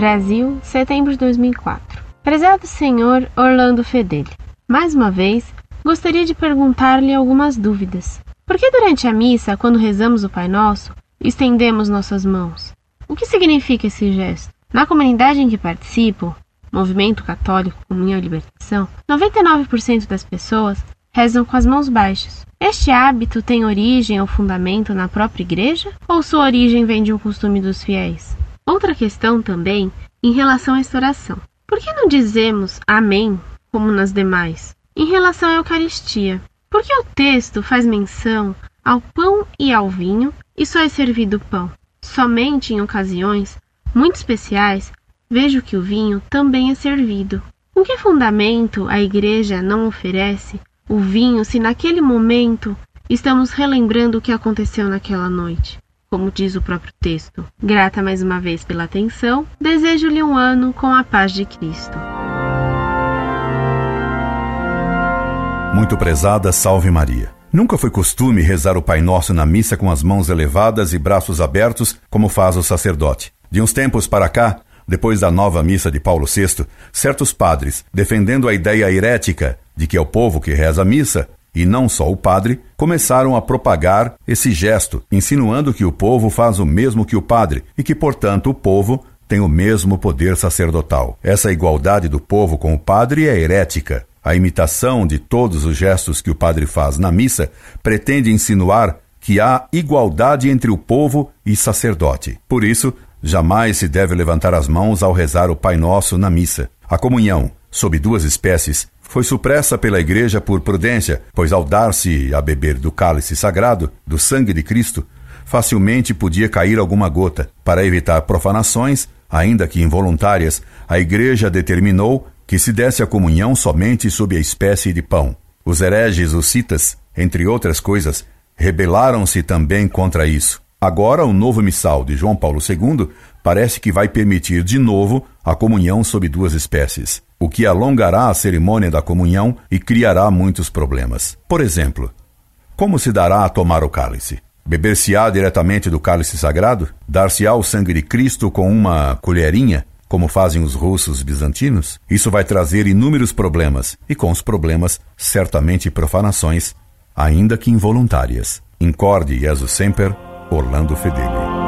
Brasil, setembro de 2004. Prezado senhor Orlando Fedeli, mais uma vez gostaria de perguntar-lhe algumas dúvidas. Por que durante a missa, quando rezamos o Pai Nosso, estendemos nossas mãos? O que significa esse gesto? Na comunidade em que participo, Movimento Católico Comunhão e Libertação, 99% das pessoas rezam com as mãos baixas. Este hábito tem origem ou fundamento na própria igreja ou sua origem vem de um costume dos fiéis? Outra questão também em relação à esta Por que não dizemos Amém como nas demais? Em relação à Eucaristia, por que o texto faz menção ao pão e ao vinho e só é servido pão? Somente em ocasiões muito especiais vejo que o vinho também é servido. Com que fundamento a Igreja não oferece o vinho se naquele momento estamos relembrando o que aconteceu naquela noite? Como diz o próprio texto. Grata mais uma vez pela atenção, desejo-lhe um ano com a paz de Cristo. Muito prezada, salve Maria. Nunca foi costume rezar o Pai Nosso na missa com as mãos elevadas e braços abertos, como faz o sacerdote. De uns tempos para cá, depois da nova missa de Paulo VI, certos padres, defendendo a ideia herética de que é o povo que reza a missa, e não só o padre, começaram a propagar esse gesto, insinuando que o povo faz o mesmo que o padre e que, portanto, o povo tem o mesmo poder sacerdotal. Essa igualdade do povo com o padre é herética. A imitação de todos os gestos que o padre faz na missa pretende insinuar que há igualdade entre o povo e sacerdote. Por isso, Jamais se deve levantar as mãos ao rezar o Pai Nosso na missa. A comunhão, sob duas espécies, foi supressa pela Igreja por prudência, pois ao dar-se a beber do cálice sagrado, do sangue de Cristo, facilmente podia cair alguma gota. Para evitar profanações, ainda que involuntárias, a Igreja determinou que se desse a comunhão somente sob a espécie de pão. Os hereges hussitas, entre outras coisas, rebelaram-se também contra isso. Agora, o novo missal de João Paulo II parece que vai permitir de novo a comunhão sob duas espécies, o que alongará a cerimônia da comunhão e criará muitos problemas. Por exemplo, como se dará a tomar o cálice? Beber-se-á diretamente do cálice sagrado? Dar-se-á o sangue de Cristo com uma colherinha, como fazem os russos bizantinos? Isso vai trazer inúmeros problemas, e com os problemas, certamente profanações, ainda que involuntárias. Incorde Jesus Semper, Orlando Fedeli.